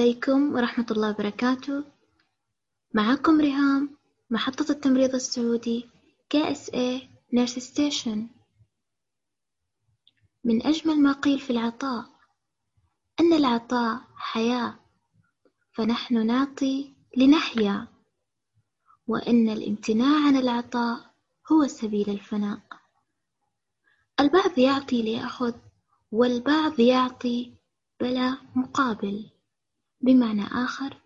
عليكم ورحمة الله وبركاته. معكم ريهام محطة التمريض السعودي KSA Nurse Station. من أجمل ما قيل في العطاء أن العطاء حياة فنحن نعطي لنحيا وأن الامتناع عن العطاء هو سبيل الفناء. البعض يعطي ليأخذ والبعض يعطي بلا مقابل. بمعنى آخر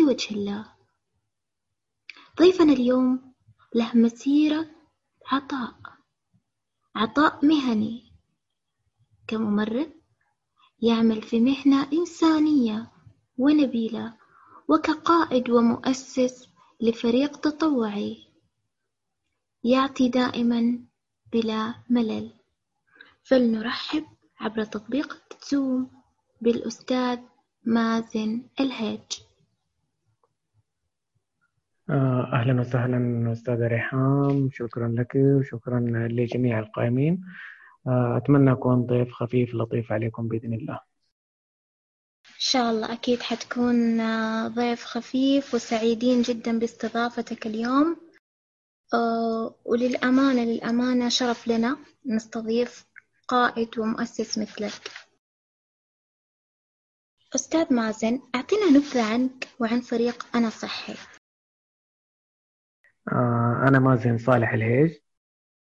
لوجه الله. ضيفنا اليوم له مسيرة عطاء. عطاء مهني. كممرض يعمل في مهنة إنسانية ونبيلة وكقائد ومؤسس لفريق تطوعي. يعطي دائما بلا ملل. فلنرحب عبر تطبيق زوم بالأستاذ مازن الهيج آه، أهلا وسهلا أستاذة ريحام. شكرا لك وشكرا لجميع القائمين. آه، أتمنى أكون ضيف خفيف لطيف عليكم بإذن الله. إن شاء الله أكيد حتكون آه، ضيف خفيف وسعيدين جدا باستضافتك اليوم. وللأمانة للأمانة شرف لنا نستضيف قائد ومؤسس مثلك. أستاذ مازن أعطينا نبذة عنك وعن فريق أنا صحي آه، أنا مازن صالح الهيج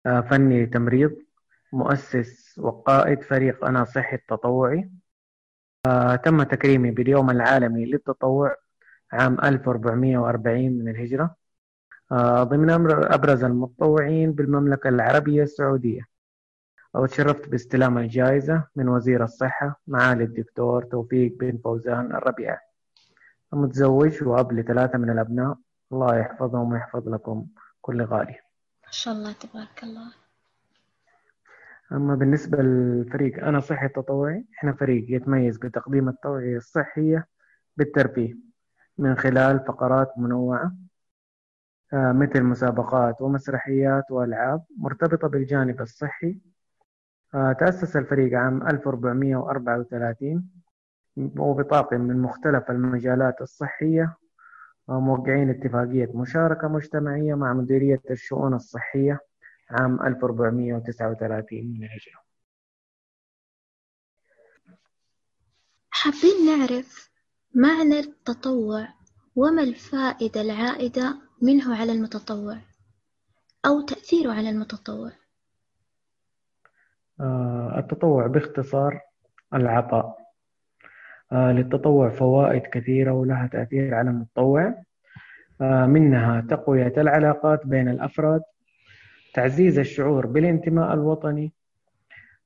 آه، فني تمريض مؤسس وقائد فريق أنا صحي التطوعي آه، تم تكريمي باليوم العالمي للتطوع عام 1440 من الهجرة ضمن أبرز المتطوعين بالمملكة العربية السعودية. وتشرفت باستلام الجائزة من وزير الصحة معالي الدكتور توفيق بن فوزان الربيع. متزوج وأب لثلاثة من الأبناء. الله يحفظهم ويحفظ لكم كل غالي. ما شاء الله تبارك الله. أما بالنسبة للفريق أنا صحي تطوعي. إحنا فريق يتميز بتقديم التوعية الصحية بالترفيه من خلال فقرات منوعة آه، مثل مسابقات ومسرحيات وألعاب مرتبطة بالجانب الصحي تأسس الفريق عام 1434 وبطاقم من مختلف المجالات الصحية. موقعين اتفاقية مشاركة مجتمعية مع مديرية الشؤون الصحية عام 1439 من الهجرة حابين نعرف معنى التطوع وما الفائدة العائدة منه على المتطوع أو تأثيره على المتطوع؟ آه، التطوع باختصار العطاء. آه، للتطوع فوائد كثيرة ولها تأثير على المتطوع. آه، منها تقوية العلاقات بين الأفراد تعزيز الشعور بالانتماء الوطني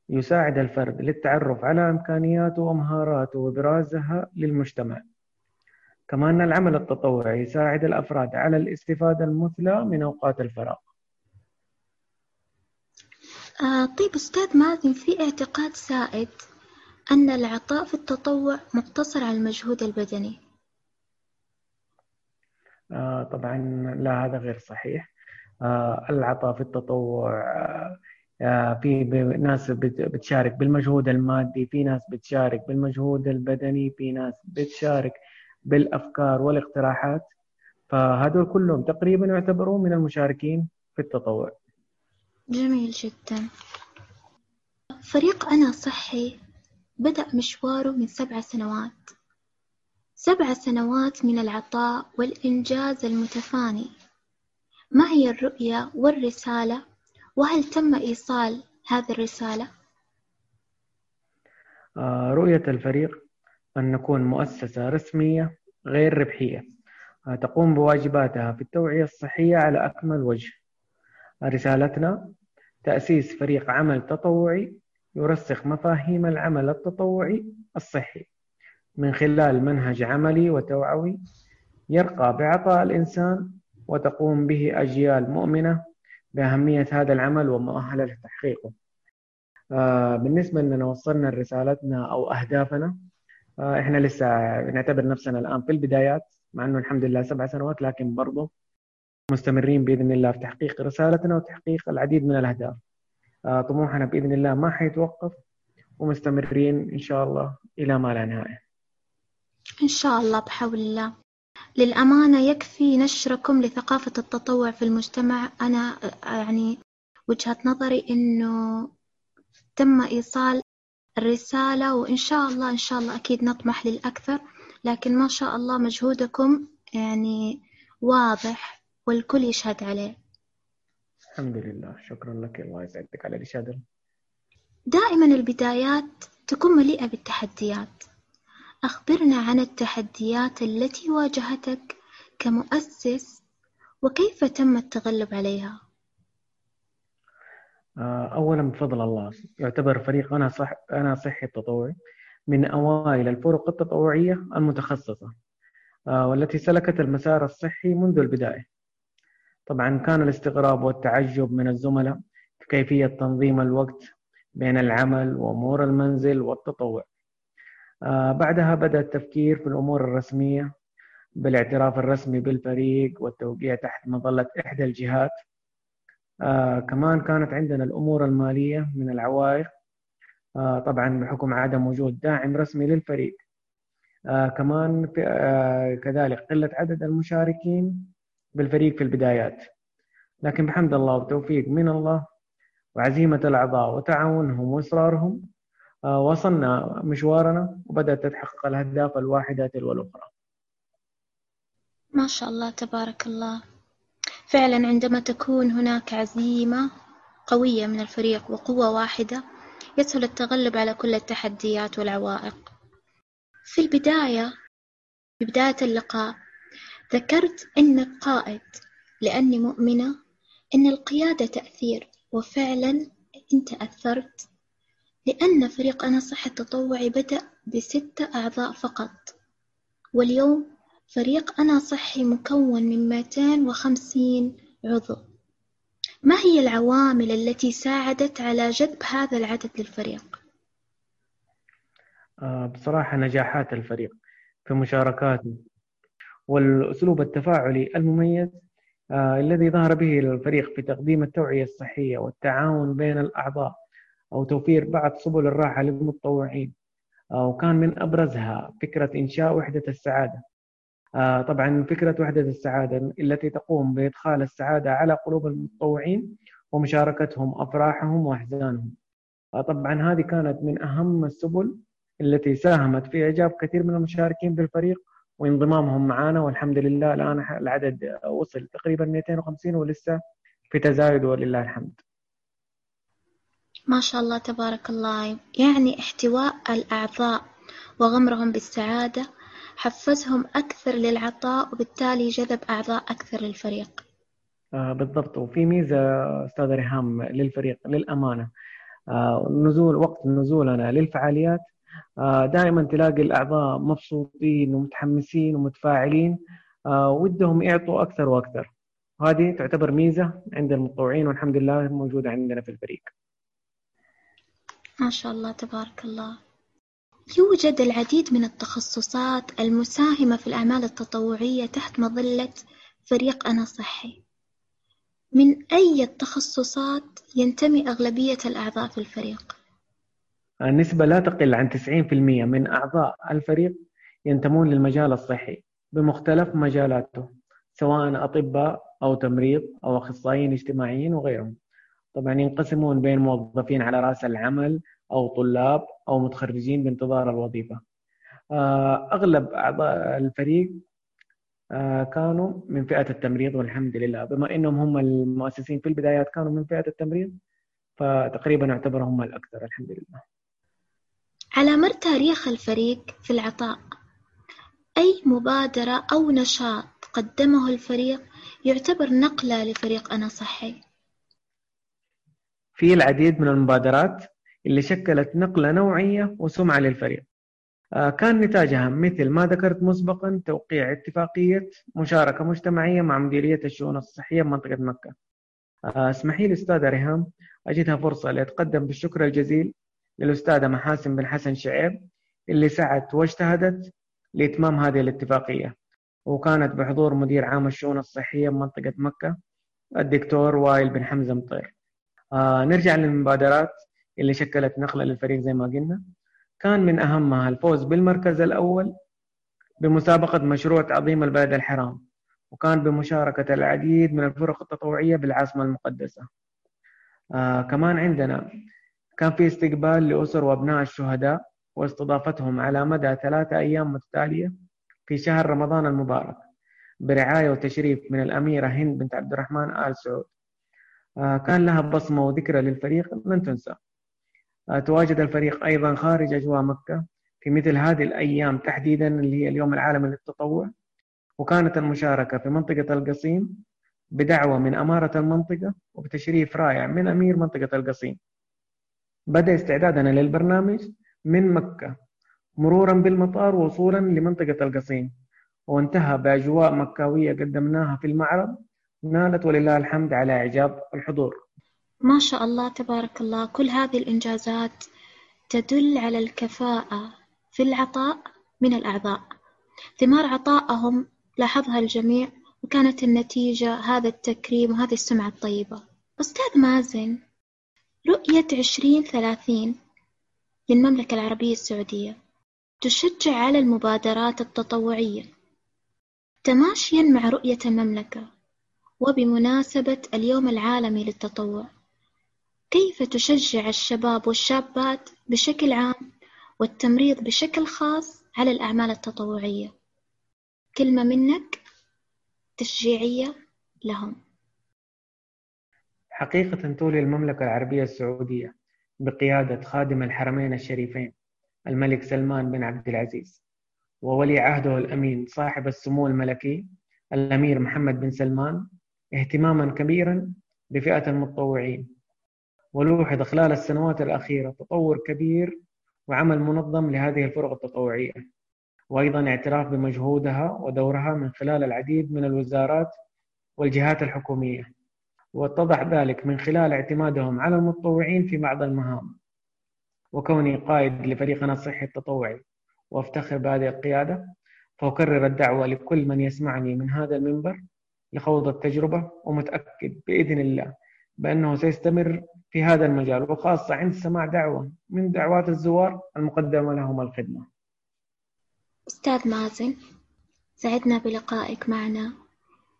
يساعد الفرد للتعرف على إمكانياته ومهاراته وإبرازها للمجتمع. كما أن العمل التطوعي يساعد الأفراد على الاستفادة المثلى من أوقات الفراغ. آه طيب أستاذ مازن في اعتقاد سائد أن العطاء في التطوع مقتصر على المجهود البدني؟ آه طبعا لا هذا غير صحيح. آه العطاء في التطوع آه في ناس بتشارك بالمجهود المادي في ناس بتشارك بالمجهود البدني في ناس بتشارك بالأفكار والاقتراحات. فهذول كلهم تقريبا يعتبرون من المشاركين في التطوع. جميل جدا. فريق أنا صحي بدأ مشواره من سبع سنوات. سبع سنوات من العطاء والإنجاز المتفاني. ما هي الرؤية والرسالة وهل تم إيصال هذه الرسالة؟ آه، رؤية الفريق أن نكون مؤسسة رسمية غير ربحية. آه، تقوم بواجباتها في التوعية الصحية على أكمل وجه. رسالتنا تأسيس فريق عمل تطوعي يرسخ مفاهيم العمل التطوعي الصحي. من خلال منهج عملي وتوعوي يرقى بعطاء الإنسان وتقوم به أجيال مؤمنة بأهمية هذا العمل ومؤهلة لتحقيقه. آه بالنسبة لنا وصلنا رسالتنا أو أهدافنا آه إحنا لسه نعتبر نفسنا الآن في البدايات مع أنه الحمد لله سبع سنوات لكن برضه مستمرين بإذن الله في تحقيق رسالتنا وتحقيق العديد من الأهداف. آه، طموحنا بإذن الله ما حيتوقف ومستمرين إن شاء الله إلى ما لا نهاية. إن شاء الله بحول الله. للأمانة يكفي نشركم لثقافة التطوع في المجتمع. أنا يعني وجهة نظري إنه تم إيصال الرسالة وإن شاء الله إن شاء الله أكيد نطمح للأكثر. لكن ما شاء الله مجهودكم يعني واضح. والكل يشهد عليه. الحمد لله. شكرا لك. الله يسعدك على الإشادة دائما البدايات تكون مليئة بالتحديات. أخبرنا عن التحديات التي واجهتك كمؤسس وكيف تم التغلب عليها. آه، أولا بفضل الله يعتبر فريق أنا صح أنا صحي التطوعي من أوائل الفرق التطوعية المتخصصة آه، والتي سلكت المسار الصحي منذ البداية. طبعا كان الاستغراب والتعجب من الزملاء في كيفية تنظيم الوقت بين العمل وأمور المنزل والتطوع. آه، بعدها بدأ التفكير في الأمور الرسمية بالاعتراف الرسمي بالفريق والتوقيع تحت مظلة إحدى الجهات. آه كمان كانت عندنا الأمور المالية من العوائق آه طبعا بحكم عدم وجود داعم رسمي للفريق. آه كمان في آه كذلك قلة عدد المشاركين بالفريق في البدايات. لكن بحمد الله وتوفيق من الله وعزيمة الأعضاء وتعاونهم وإصرارهم آه وصلنا مشوارنا وبدأت تتحقق الأهداف الواحدة تلو الأخرى. ما شاء الله تبارك الله. فعلا عندما تكون هناك عزيمة قوية من الفريق وقوة واحدة يسهل التغلب على كل التحديات والعوائق. في البداية في بداية اللقاء ذكرت أنك قائد لأني مؤمنة أن القيادة تأثير وفعلا أنت أثرت لأن فريق أنا صح التطوعي بدأ بستة أعضاء فقط. واليوم فريق أنا صحي مكون من مئتين وخمسين عضو. ما هي العوامل التي ساعدت على جذب هذا العدد للفريق؟ آه، بصراحة نجاحات الفريق في مشاركاته والأسلوب التفاعلي المميز آه، الذي ظهر به الفريق في تقديم التوعية الصحية والتعاون بين الأعضاء أو توفير بعض سبل الراحة للمتطوعين آه، وكان من أبرزها فكرة إنشاء وحدة السعادة. آه، طبعا فكرة وحدة السعادة التي تقوم بإدخال السعادة على قلوب المتطوعين ومشاركتهم أفراحهم وأحزانهم. طبعا هذه كانت من أهم السبل التي ساهمت في إعجاب كثير من المشاركين بالفريق وانضمامهم معنا والحمد لله الآن العدد وصل تقريبا 250 ولسه في تزايد ولله الحمد. ما شاء الله تبارك الله. يعني احتواء الأعضاء وغمرهم بالسعادة حفزهم أكثر للعطاء وبالتالي جذب أعضاء أكثر للفريق. آه بالضبط. وفي ميزة أستاذ ريهام للفريق للأمانة. آه نزول وقت نزولنا للفعاليات دائما تلاقي الأعضاء مبسوطين ومتحمسين ومتفاعلين آه ودهم يعطوا أكثر وأكثر. وهذه تعتبر ميزة عند المتطوعين والحمد لله موجودة عندنا في الفريق. ما شاء الله تبارك الله. يوجد العديد من التخصصات المساهمة في الأعمال التطوعية تحت مظلة فريق أنا صحي. من أي التخصصات ينتمي أغلبية الأعضاء في الفريق؟ النسبة لا تقل عن 90% من أعضاء الفريق ينتمون للمجال الصحي بمختلف مجالاته سواء أطباء أو تمريض أو أخصائيين اجتماعيين وغيرهم. طبعا ينقسمون بين موظفين على رأس العمل أو طلاب أو متخرجين بانتظار الوظيفة. آه، أغلب أعضاء الفريق آه، كانوا من فئة التمريض والحمد لله. بما أنهم هم المؤسسين في البدايات كانوا من فئة التمريض فتقريبا يعتبر هم الأكثر الحمد لله. على مر تاريخ الفريق في العطاء أي مبادرة أو نشاط قدمه الفريق يعتبر نقلة لفريق أنا صحي؟ في العديد من المبادرات اللي شكلت نقلة نوعية وسمعة للفريق آه، كان نتاجها مثل ما ذكرت مسبقا توقيع اتفاقية مشاركة مجتمعية مع مديرية الشؤون الصحية بمنطقة مكة آه، اسمحي لي أستاذة ريهام أجدها فرصة لأتقدم بالشكر الجزيل للأستاذة محاسن بن حسن شعيب اللي سعت واجتهدت لإتمام هذه الاتفاقية وكانت بحضور مدير عام الشؤون الصحية بمنطقة مكة الدكتور وائل بن حمزة مطير. آه نرجع للمبادرات اللي شكلت نقلة للفريق زي ما قلنا. كان من أهمها الفوز بالمركز الأول بمسابقة مشروع تعظيم البلد الحرام وكان بمشاركة العديد من الفرق التطوعية بالعاصمة المقدسة. آه كمان عندنا كان في استقبال لأسر وأبناء الشهداء واستضافتهم على مدى ثلاثة أيام متتالية في شهر رمضان المبارك برعاية وتشريف من الأميرة هند بنت عبد الرحمن آل سعود. آه كان لها بصمة وذكرى للفريق لن تنسى. آه تواجد الفريق أيضا خارج أجواء مكة في مثل هذه الأيام تحديدا اللي هي اليوم العالمي للتطوع. وكانت المشاركة في منطقة القصيم بدعوة من أمارة المنطقة وبتشريف رائع من أمير منطقة القصيم. بدأ استعدادنا للبرنامج من مكة مرورا بالمطار وصولا لمنطقة القصيم. وانتهى بأجواء مكاوية قدمناها في المعرض. نالت ولله الحمد على إعجاب الحضور. ما شاء الله تبارك الله. كل هذه الإنجازات تدل على الكفاءة في العطاء من الأعضاء. ثمار عطائهم لاحظها الجميع وكانت النتيجة هذا التكريم وهذه السمعة الطيبة. أستاذ مازن رؤية عشرين ثلاثين للمملكة العربية السعودية تشجع على المبادرات التطوعية تماشيا مع رؤية المملكة وبمناسبة اليوم العالمي للتطوع. كيف تشجع الشباب والشابات بشكل عام والتمريض بشكل خاص على الأعمال التطوعية؟ كلمة منك تشجيعية لهم. حقيقة تولي المملكة العربية السعودية بقيادة خادم الحرمين الشريفين الملك سلمان بن عبد العزيز وولي عهده الأمين صاحب السمو الملكي الأمير محمد بن سلمان اهتماما كبيرا بفئة المتطوعين. ولوحظ خلال السنوات الأخيرة تطور كبير وعمل منظم لهذه الفرق التطوعية. وأيضا اعتراف بمجهودها ودورها من خلال العديد من الوزارات والجهات الحكومية. واتضح ذلك من خلال اعتمادهم على المتطوعين في بعض المهام. وكوني قائد لفريقنا الصحي التطوعي وأفتخر بهذه القيادة فأكرر الدعوة لكل من يسمعني من هذا المنبر لخوض التجربة ومتأكد بإذن الله بأنه سيستمر في هذا المجال وخاصة عند سماع دعوة من دعوات الزوار المقدمة لهم الخدمة. أستاذ مازن سعدنا بلقائك معنا.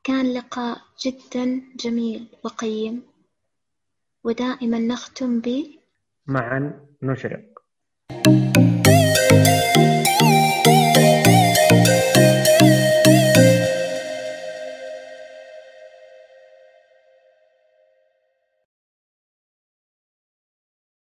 كان لقاء جدا جميل وقيم. ودائما نختم ب معا نشرق